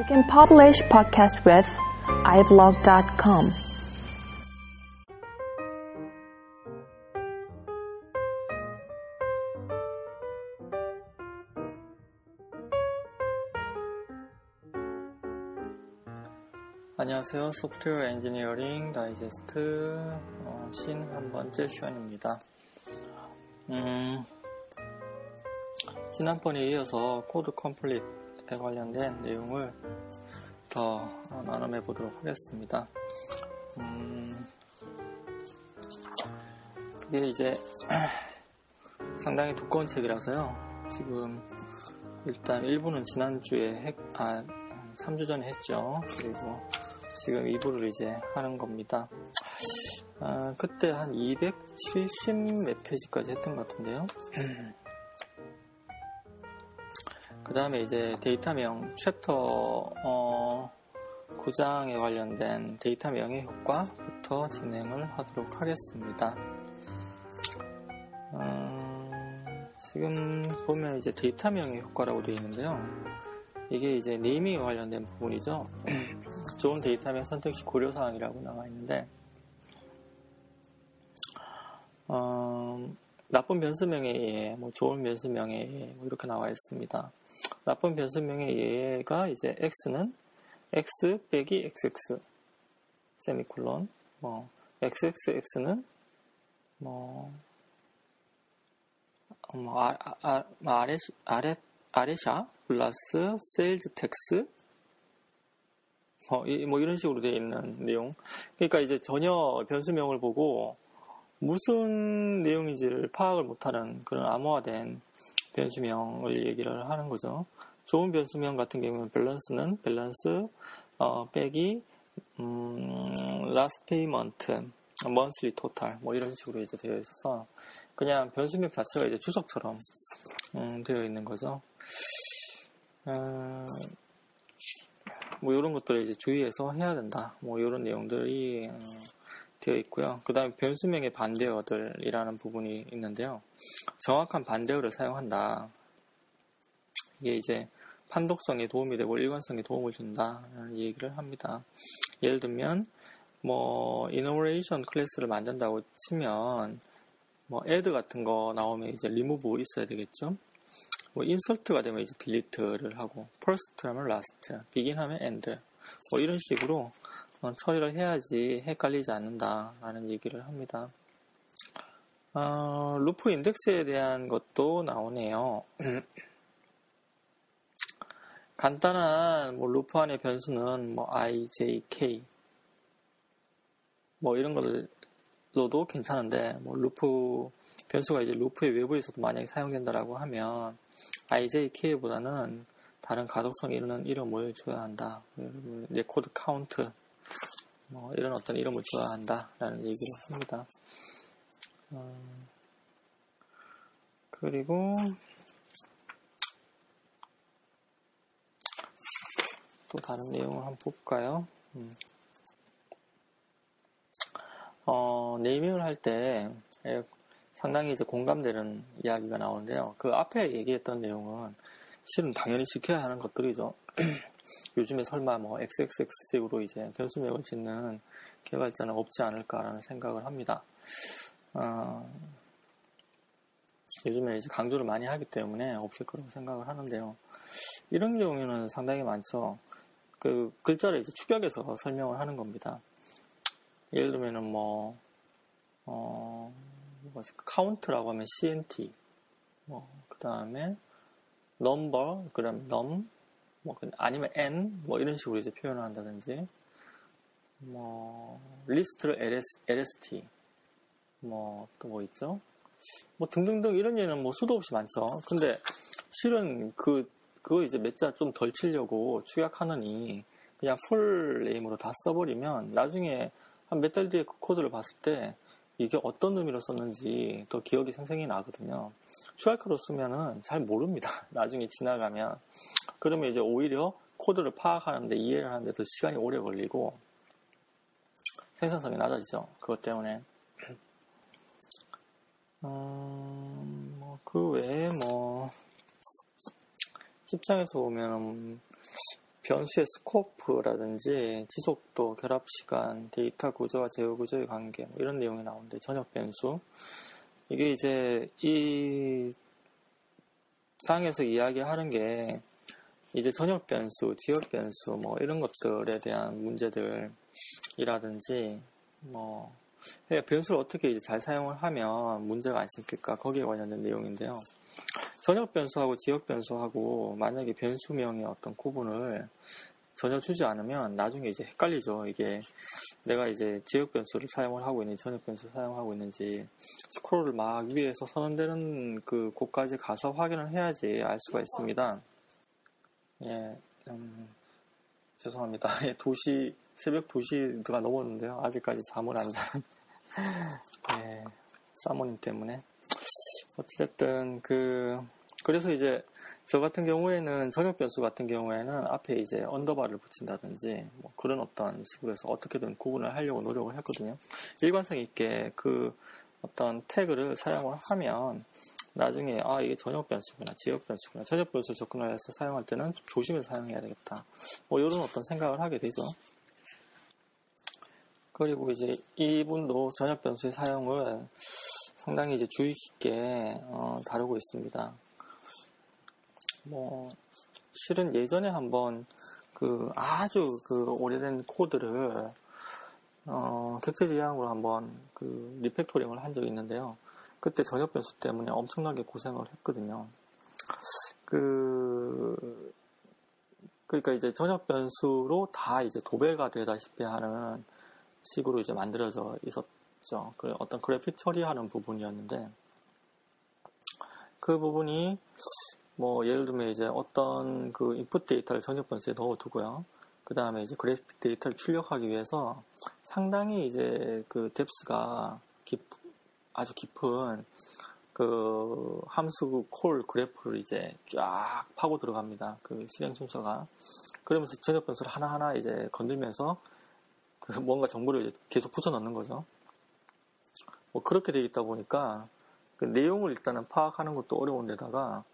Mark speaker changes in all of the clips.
Speaker 1: You can publish podcast with iblog.com.
Speaker 2: 안녕하세요. 소프트웨어 엔지니어링 다이제스트 어, 51번째 시간입니다. 음, 지난번에 이어서 Code Complete에 관련된 내용을 더 나눔해 보도록 하겠습니다. 음, 그게 이제 상당히 두꺼운 책이라서요. 지금 일단 1부는 지난주에 했, 아, 3주 전에 했죠. 그리고 지금 2부를 이제 하는 겁니다. 아, 그때 한 270 몇 페이지까지 했던 것 같은데요. 그 다음에 이제 데이터명 챕터 어, 9장에 관련된 데이터명의 효과부터 진행을 하도록 하겠습니다. 어, 지금 보면 이제 데이터명의 효과라고 되어 있는데요. 이게 이제 naming에 관련된 부분이죠. 좋은 데이터명 선택 시 고려사항이라고 나와 있는데, 나쁜 변수명에 의해, 뭐 좋은 변수명에 의해, 뭐 이렇게 나와 있습니다. 나쁜 변수명에 의해가 이제 x는 x 빼기 xx, 세미콜론, 뭐, xxx는 뭐, 뭐, 아, 아, 아, 아래, 아래, aretha 플러스 sales tax 뭐, 이, 뭐 이런 식으로 되어 있는 내용. 그러니까 이제 전혀 변수명을 보고 무슨 내용인지를 파악을 못하는 그런 암호화된 변수명을 얘기를 하는 거죠. 좋은 변수명 같은 경우는 밸런스는 밸런스 어, 빼기 음, last payment, monthly total 뭐 이런 식으로 이제 되어 있어서 그냥 변수명 자체가 이제 주석처럼 음, 되어 있는 거죠. 어, 뭐 이런 것들을 이제 주의해서 해야 된다. 뭐 이런 내용들이 어, 되어 있고요. 그 다음에 변수명의 반대어들이라는 부분이 있는데요. 정확한 반대어를 사용한다. 이게 이제 판독성에 도움이 되고 일관성에 도움을 준다라는 얘기를 합니다. 예를 들면 뭐 enumeration 클래스를 만든다고 치면 뭐 add 같은 거 나오면 이제 remove 있어야 되겠죠. 뭐 insert가 되면 이제 delete를 하고 first 하면 last, begin 하면 end 뭐 이런 식으로 어, 처리를 해야지 헷갈리지 않는다라는 얘기를 합니다. 어, 루프 인덱스에 대한 것도 나오네요. 간단한 뭐 루프 안의 변수는 뭐 i, j, k 뭐 이런 것들로도 괜찮은데 뭐 루프 변수가 이제 루프의 외부에서도 만약에 사용된다라고 하면 i, j, k보다는 다른 가독성 있는 이름을 줘야 한다. record count 뭐 이런 어떤 이름을 줘야 한다라는 얘기를 합니다. 어, 그리고 또 다른 내용을 한번 볼까요? 음. 어, 네이밍을 할 때 상당히 이제 공감되는 이야기가 나오는데요. 그 앞에 얘기했던 내용은 실은 당연히 지켜야 하는 것들이죠. 요즘에 설마 뭐 XXX식으로 이제 변수명을 짓는 개발자는 없지 않을까라는 생각을 합니다. 어, 요즘에 이제 강조를 많이 하기 때문에 없을 거라고 생각을 하는데요. 이런 경우에는 상당히 많죠. 그 글자를 이제 축약해서 설명을 하는 겁니다. 예를 들면은 뭐, 어, 뭐 카운트라고 하면 CNT, 뭐, 그 다음에 number, 그럼 num, 뭐, 아니면 n, 뭐 이런 식으로 이제 표현을 한다든지, 뭐, 리스트를 LS, LST, 뭐, 또 뭐 있죠? 뭐 등등등 이런 예는 뭐 수도 없이 많죠. 근데 실은 그, 그거 이제 몇 자 좀 덜 치려고 축약하느니 그냥 full name으로 다 써버리면 나중에 한 몇 달 뒤에 그 코드를 봤을 때 이게 어떤 의미로 썼는지 더 기억이 생생히 나거든요. 슈알크로 쓰면은 잘 모릅니다. 나중에 지나가면. 그러면 이제 오히려 코드를 파악하는데 이해를 하는데 더 시간이 오래 걸리고 생산성이 낮아지죠. 그것 때문에. 음, 뭐 그 외에 뭐, 10장에서 보면, 변수의 스코프라든지 지속도, 결합 시간, 데이터 구조와 제어 구조의 관계 뭐 이런 내용이 나오는데 전역 변수 이게 이제 이 상에서 이야기하는 게 이제 전역 변수, 지역 변수 뭐 이런 것들에 대한 문제들이라든지 뭐 변수를 어떻게 이제 잘 사용을 하면 문제가 안 생길까 거기에 관련된 내용인데요. 전역 변수하고 지역 변수하고 만약에 변수명의 어떤 구분을 전혀 주지 않으면 나중에 이제 헷갈리죠. 이게 내가 이제 지역 변수를 사용을 하고 있는지 전역 변수를 사용하고 있는지 스크롤을 막 위에서 선언되는 그 곳까지 가서 확인을 해야지 알 수가 있습니다. 예, 음, 죄송합니다. 예, 2시, 새벽 2시가 넘었는데요. 아직까지 잠을 안 자는, 예, 사모님 때문에. 어찌됐든, 그, 그래서 이제, 저 같은 경우에는, 전역 변수 같은 경우에는 앞에 이제 언더바를 붙인다든지, 뭐 그런 어떤 식으로 해서 어떻게든 구분을 하려고 노력을 했거든요. 일관성 있게 그 어떤 태그를 사용을 하면, 나중에 아 이게 전역 변수구나 지역 변수구나 전역 변수 접근을 해서 사용할 때는 좀 조심해서 사용해야 되겠다. 뭐 이런 어떤 생각을 하게 되죠. 그리고 이제 이분도 전역 변수의 사용을 상당히 이제 주의 깊게 어, 다루고 있습니다. 뭐 실은 예전에 한번 그 아주 그 오래된 코드를 어, 객체 지향으로 한번 그 리팩토링을 한 적이 있는데요. 그때 전역 변수 때문에 엄청나게 고생을 했거든요. 그, 그러니까 이제 전역 변수로 다 이제 도배가 되다시피 하는 식으로 이제 만들어져 있었죠. 그 어떤 그래픽 처리하는 부분이었는데, 그 부분이 뭐 예를 들면 이제 어떤 그 인풋 데이터를 전역 변수에 넣어두고요. 그 다음에 이제 그래픽 데이터를 출력하기 위해서 상당히 이제 그 depth가 깊, 아주 깊은 그 함수 call graph를 이제 쫙 파고 들어갑니다. 그 실행 순서가. 그러면서 전역 변수를 하나하나 이제 건들면서 그 뭔가 정보를 계속 붙여 넣는 거죠. 뭐 그렇게 되어 있다 보니까 그 내용을 일단은 파악하는 것도 어려운 데다가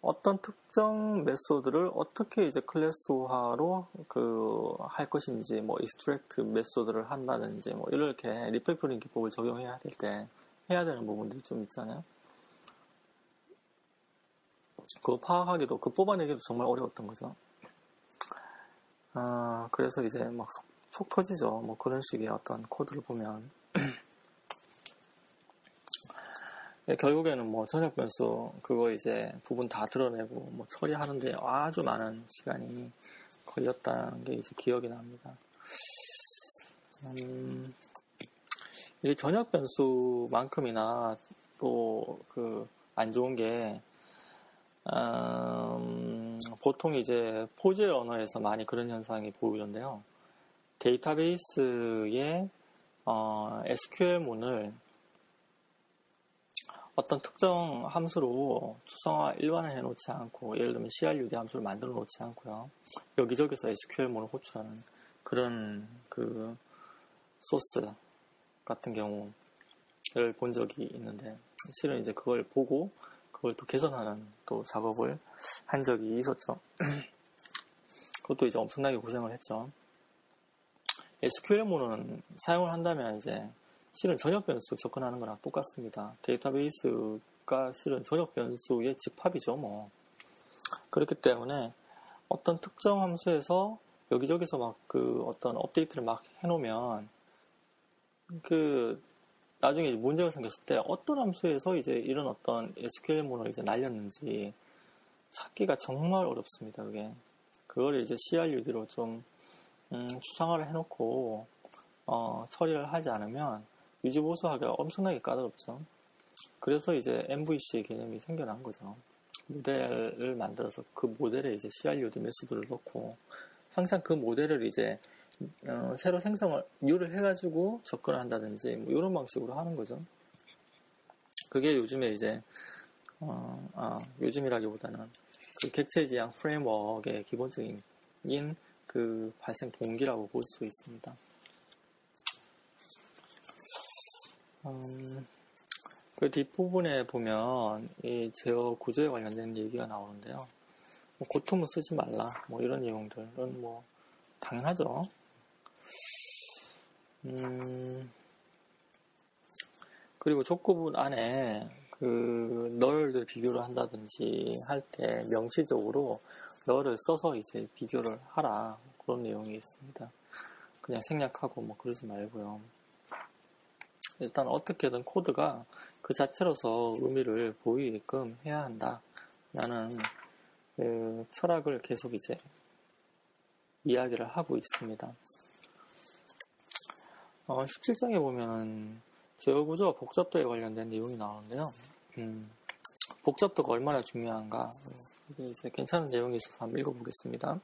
Speaker 2: 어떤 특정 method를 어떻게 이제 클래스화로 그 할 것인지 뭐 extract method를 한다든지 뭐 이렇게 refactoring 기법을 적용해야 될 때 해야 되는 부분들이 좀 있잖아요. 그거 파악하기도 그 뽑아내기도 정말 어려웠던 거죠. 아 그래서 이제 막 속, 속 터지죠. 뭐 그런 식의 어떤 코드를 보면 예, 결국에는 뭐 전역 변수 그거 이제 부분 다 드러내고 뭐 처리하는데 아주 많은 시간이 걸렸다는 게 이제 기억이 납니다. 음, 이 전역 변수만큼이나 또 그 안 좋은 게 음, 보통 이제 포즈 언어에서 많이 그런 현상이 보이는데요. 데이터베이스에 어, SQL문을 어떤 특정 함수로 추성화 일반을 해놓지 않고 예를 들면 CRUD 함수를 만들어 놓지 않고요 여기저기서 SQL문을 호출하는 그런 그 소스 같은 경우를 본 적이 있는데 실은 이제 그걸 보고 그걸 또 개선하는 또 작업을 한 적이 있었죠. 그것도 이제 엄청나게 고생을 했죠. SQL문은 사용을 한다면 이제 실은 전역 변수 접근하는 거랑 똑같습니다. 데이터베이스가 실은 전역 변수의 집합이죠, 뭐. 그렇기 때문에 어떤 특정 함수에서 여기저기서 막 그 어떤 업데이트를 막 해놓으면 그 나중에 문제가 생겼을 때 어떤 함수에서 이제 이런 어떤 SQL문을 이제 날렸는지 찾기가 정말 어렵습니다, 그게. 그걸 이제 CRUD로 좀, 음, 추상화를 해놓고, 어, 처리를 하지 않으면 유지 보수하기가 엄청나게 까다롭죠. 그래서 이제 MVC 개념이 생겨난 거죠. 모델을 만들어서 그 모델에 이제 CRUD 메소드를 넣고 항상 그 모델을 이제 어, 새로 생성을 유를 해가지고 접근을 한다든지 뭐 이런 방식으로 하는 거죠. 그게 요즘에 이제 어, 아, 요즘이라기보다는 그 객체 지향 프레임워크의 기본적인 그 발생 동기라고 볼 수 있습니다. 음, 그 뒷부분에 보면 이 제어 구조에 관련된 얘기가 나오는데요. 뭐 고통은 쓰지 말라. 뭐 이런 내용들은 뭐 당연하죠. 음, 그리고 족구분 안에 그 널을 비교를 한다든지 할 때 명시적으로 널을 써서 이제 비교를 하라 그런 내용이 있습니다. 그냥 생략하고 뭐 그러지 말고요. 일단 어떻게든 코드가 그 자체로서 의미를 보이게끔 해야 한다. 라는 그 철학을 계속 이제 이야기를 하고 있습니다. 어, 17장에 보면은 제어 구조와 복잡도에 관련된 내용이 나오는데요. 음, 복잡도가 얼마나 중요한가. 이제 괜찮은 내용이 있어서 한번 읽어보겠습니다.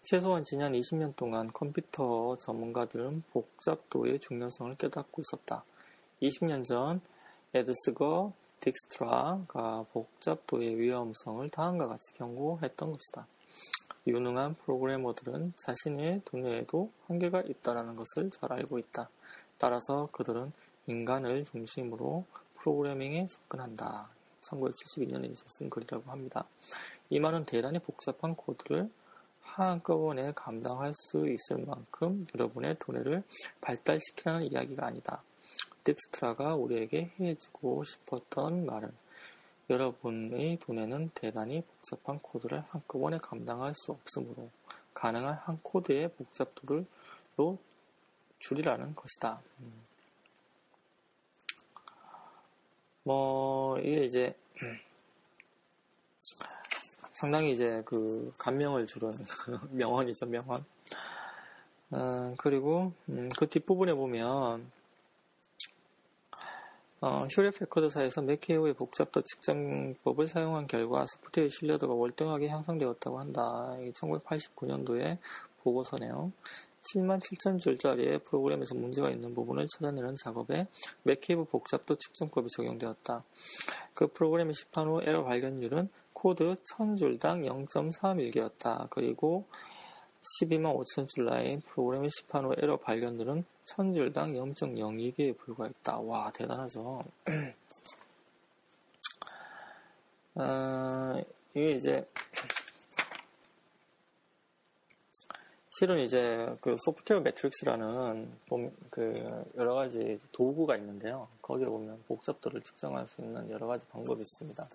Speaker 2: 최소한 지난 20년 동안 컴퓨터 전문가들은 복잡도의 중요성을 깨닫고 있었다. 20년 전 에드스거 딕스트라가 복잡도의 위험성을 다음과 같이 경고했던 것이다. 유능한 프로그래머들은 자신의 두뇌에도 한계가 있다는 것을 잘 알고 있다. 따라서 그들은 인간을 중심으로 프로그래밍에 접근한다. 1972년에 쓴 글이라고 합니다. 이 말은 대단히 복잡한 코드를 한꺼번에 감당할 수 있을 만큼 여러분의 두뇌를 발달시키라는 이야기가 아니다. 딕스트라가 우리에게 해주고 싶었던 말은 여러분의 두뇌는 대단히 복잡한 코드를 한꺼번에 감당할 수 없으므로 가능한 한 코드의 복잡도를 줄이라는 것이다. 음. 뭐 이게 이제 상당히 이제 그 감명을 주는 명언이죠 명언. 어, 그리고 음, 그 뒷부분에 보면 어, 휴랩 레코드사에서 맥케이오의 복잡도 측정법을 사용한 결과 소프트웨어 신뢰도가 월등하게 향상되었다고 한다. 이게 1989년도에 보고서네요. 7만 7천 줄짜리의 프로그램에서 문제가 있는 부분을 찾아내는 작업에 맥케이브 복잡도 측정법이 적용되었다. 그 프로그램이 시판 후 에러 발견율은 코드 1000줄당 0.31개였다. 그리고 12만 5천 줄 라인 프로그램의 시판 후 에러 발견율은 1000줄당 0.02개에 불과했다. 와, 대단하죠. 어, 이게 이제, 실은 이제 그 소프트웨어 metrics라는 그 여러 가지 도구가 있는데요. 거기에 보면 복잡도를 측정할 수 있는 여러 가지 방법이 있습니다.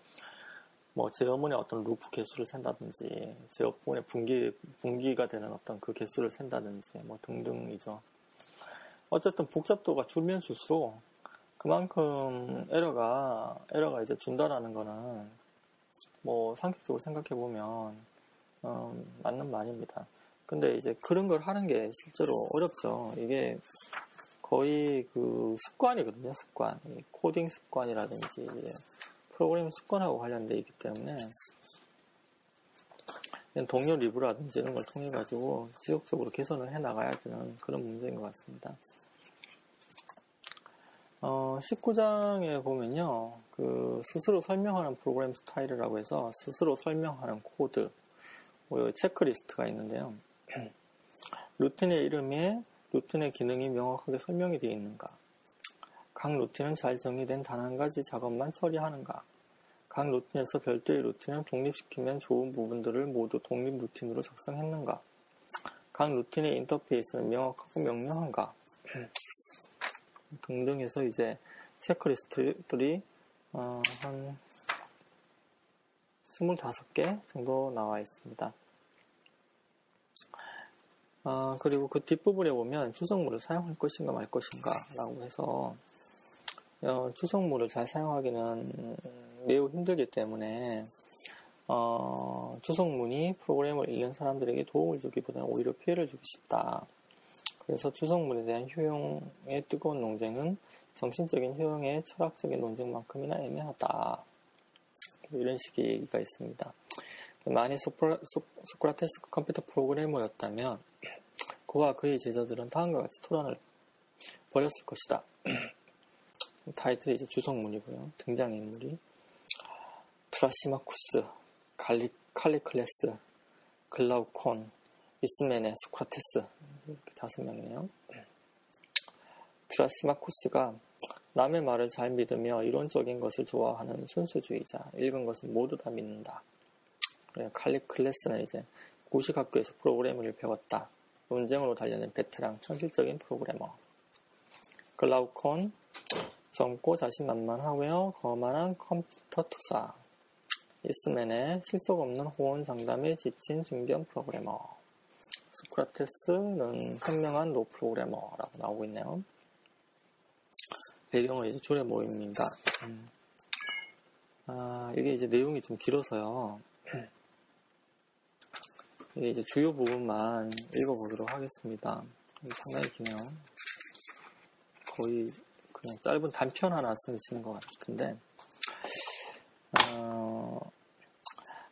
Speaker 2: 뭐 제어문의 어떤 루프 개수를 센다든지 제어문의 분기 분기가 되는 어떤 그 개수를 센다든지 뭐 등등이죠. 어쨌든 복잡도가 줄면 줄수록 그만큼 에러가 에러가 이제 준다라는 거는 뭐 상식적으로 생각해 보면 음, 맞는 말입니다. 근데 이제 그런 걸 하는 게 실제로 어렵죠. 이게 거의 그 습관이거든요. 습관, 코딩 습관이라든지 프로그램 습관하고 관련되어 있기 때문에 동료 리뷰라든지 이런 걸 통해 가지고 지속적으로 개선을 해 나가야 되는 그런 문제인 것 같습니다. 어, 19장에 보면요, 그 스스로 설명하는 프로그램 스타일이라고 해서 스스로 설명하는 코드, 뭐 체크리스트가 있는데요. 루틴의 이름에 루틴의 기능이 명확하게 설명이 되어 있는가? 각 루틴은 잘 정의된 단 한 가지 작업만 처리하는가? 각 루틴에서 별도의 루틴을 독립시키면 좋은 부분들을 모두 독립 루틴으로 작성했는가? 각 루틴의 인터페이스는 명확하고 명료한가? 등등 해서 이제 체크리스트들이 어, 한 25개 정도 나와 있습니다. 어, 그리고 그 뒷부분에 보면 추성물을 사용할 것인가 말 것인가 라고 해서 어, 추성물을 잘 사용하기는 매우 힘들기 때문에 어, 추성문이 프로그램을 읽는 사람들에게 도움을 주기보다는 오히려 피해를 주기 쉽다. 그래서 추성문에 대한 효용의 뜨거운 논쟁은 정신적인 효용의 철학적인 논쟁만큼이나 애매하다. 이런 식의 얘기가 있습니다. 소프라, 소크라테스 컴퓨터 프로그래머였다면 그와 그의 제자들은 다음과 같이 토론을 벌였을 것이다. 타이틀이 이제 주석문이고요. 등장인물이 트라시마쿠스, 칼리클레스, 글라우콘, 이스메네, 소크라테스 이렇게 다섯 명이네요. 트라시마쿠스가 남의 말을 잘 믿으며 이론적인 것을 좋아하는 순수주의자, 읽은 것은 모두 다 믿는다. 칼리클레스는 이제 구식 학교에서 프로그래밍을 배웠다. 논쟁으로 달려는 베테랑 현실적인 프로그래머. 글라우콘 젊고 자신만만하고요 거만한 컴퓨터 투사. 이스메네 실속 없는 호언 장담에 지친 중견 프로그래머. 소크라테스는 현명한 노 프로그래머라고 나오고 있네요. 배경은 이제 줄의 모임입니다. 음. 아, 이게 이제 내용이 좀 길어서요. 이게 이제 주요 부분만 읽어보도록 하겠습니다. 상당히 기네요. 거의 그냥 짧은 단편 하나 쓰신 것 같은데, 어,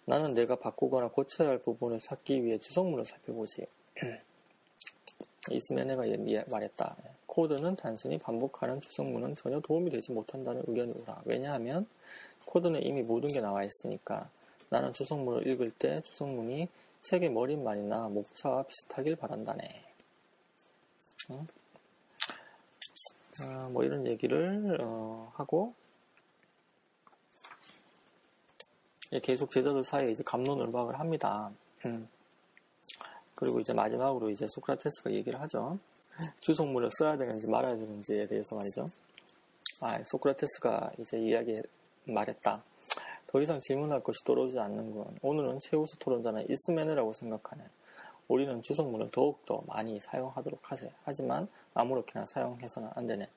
Speaker 2: 나는 내가 바꾸거나 고쳐야 할 부분을 찾기 위해 주성문을 살펴보지. 이스메네가 말했다. 코드는 단순히 반복하는 주성문은 전혀 도움이 되지 못한다는 의견이 오라. 왜냐하면 코드는 이미 모든 게 나와 있으니까 나는 주성문을 읽을 때 주성문이 책의 머릿말이나 목차와 비슷하길 바란다네. 응? 어, 뭐 이런 얘기를 어, 하고 계속 제자들 사이에 이제 감론을 박을 합니다. 음. 그리고 이제 마지막으로 이제 소크라테스가 얘기를 하죠. 주성문을 써야 되는지 말아야 되는지에 대해서 말이죠. 아, 소크라테스가 이제 이야기 말했다. 더 이상 질문할 것이 떨어지지 않는군. 오늘은 최우수 토론자는 이스메네라고 생각하네. 우리는 주성문을 더욱더 많이 사용하도록 하세. 하지만 아무렇게나 사용해서는 안 되네.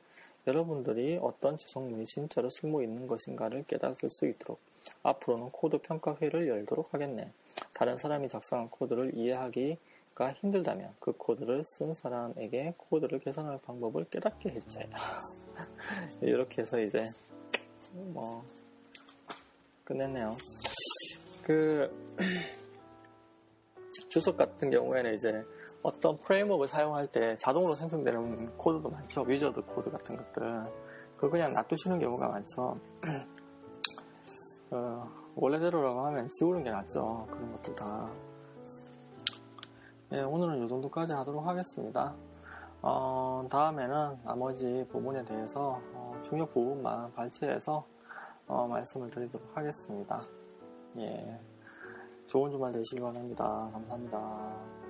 Speaker 2: 여러분들이 어떤 주성문이 진짜로 숨어 있는 것인가를 깨닫을 수 있도록 앞으로는 코드 평가회를 열도록 하겠네. 다른 사람이 작성한 코드를 이해하기가 힘들다면 그 코드를 쓴 사람에게 코드를 개선할 방법을 깨닫게 해주세요. 이렇게 해서 이제 뭐 끝냈네요. 그 주석 같은 경우에는 이제 어떤 framework를 사용할 때 자동으로 생성되는 코드도 많죠. wizard 코드 같은 것들. 그걸 그냥 놔두시는 경우가 많죠. 어, 원래대로라고 하면 지우는 게 낫죠. 그런 것들 다. 네, 오늘은 이 정도까지 하도록 하겠습니다. 어, 다음에는 나머지 부분에 대해서 어, 중요 부분만 발췌해서 어, 말씀을 드리도록 하겠습니다. 예. 좋은 주말 되시기 바랍니다. 감사합니다.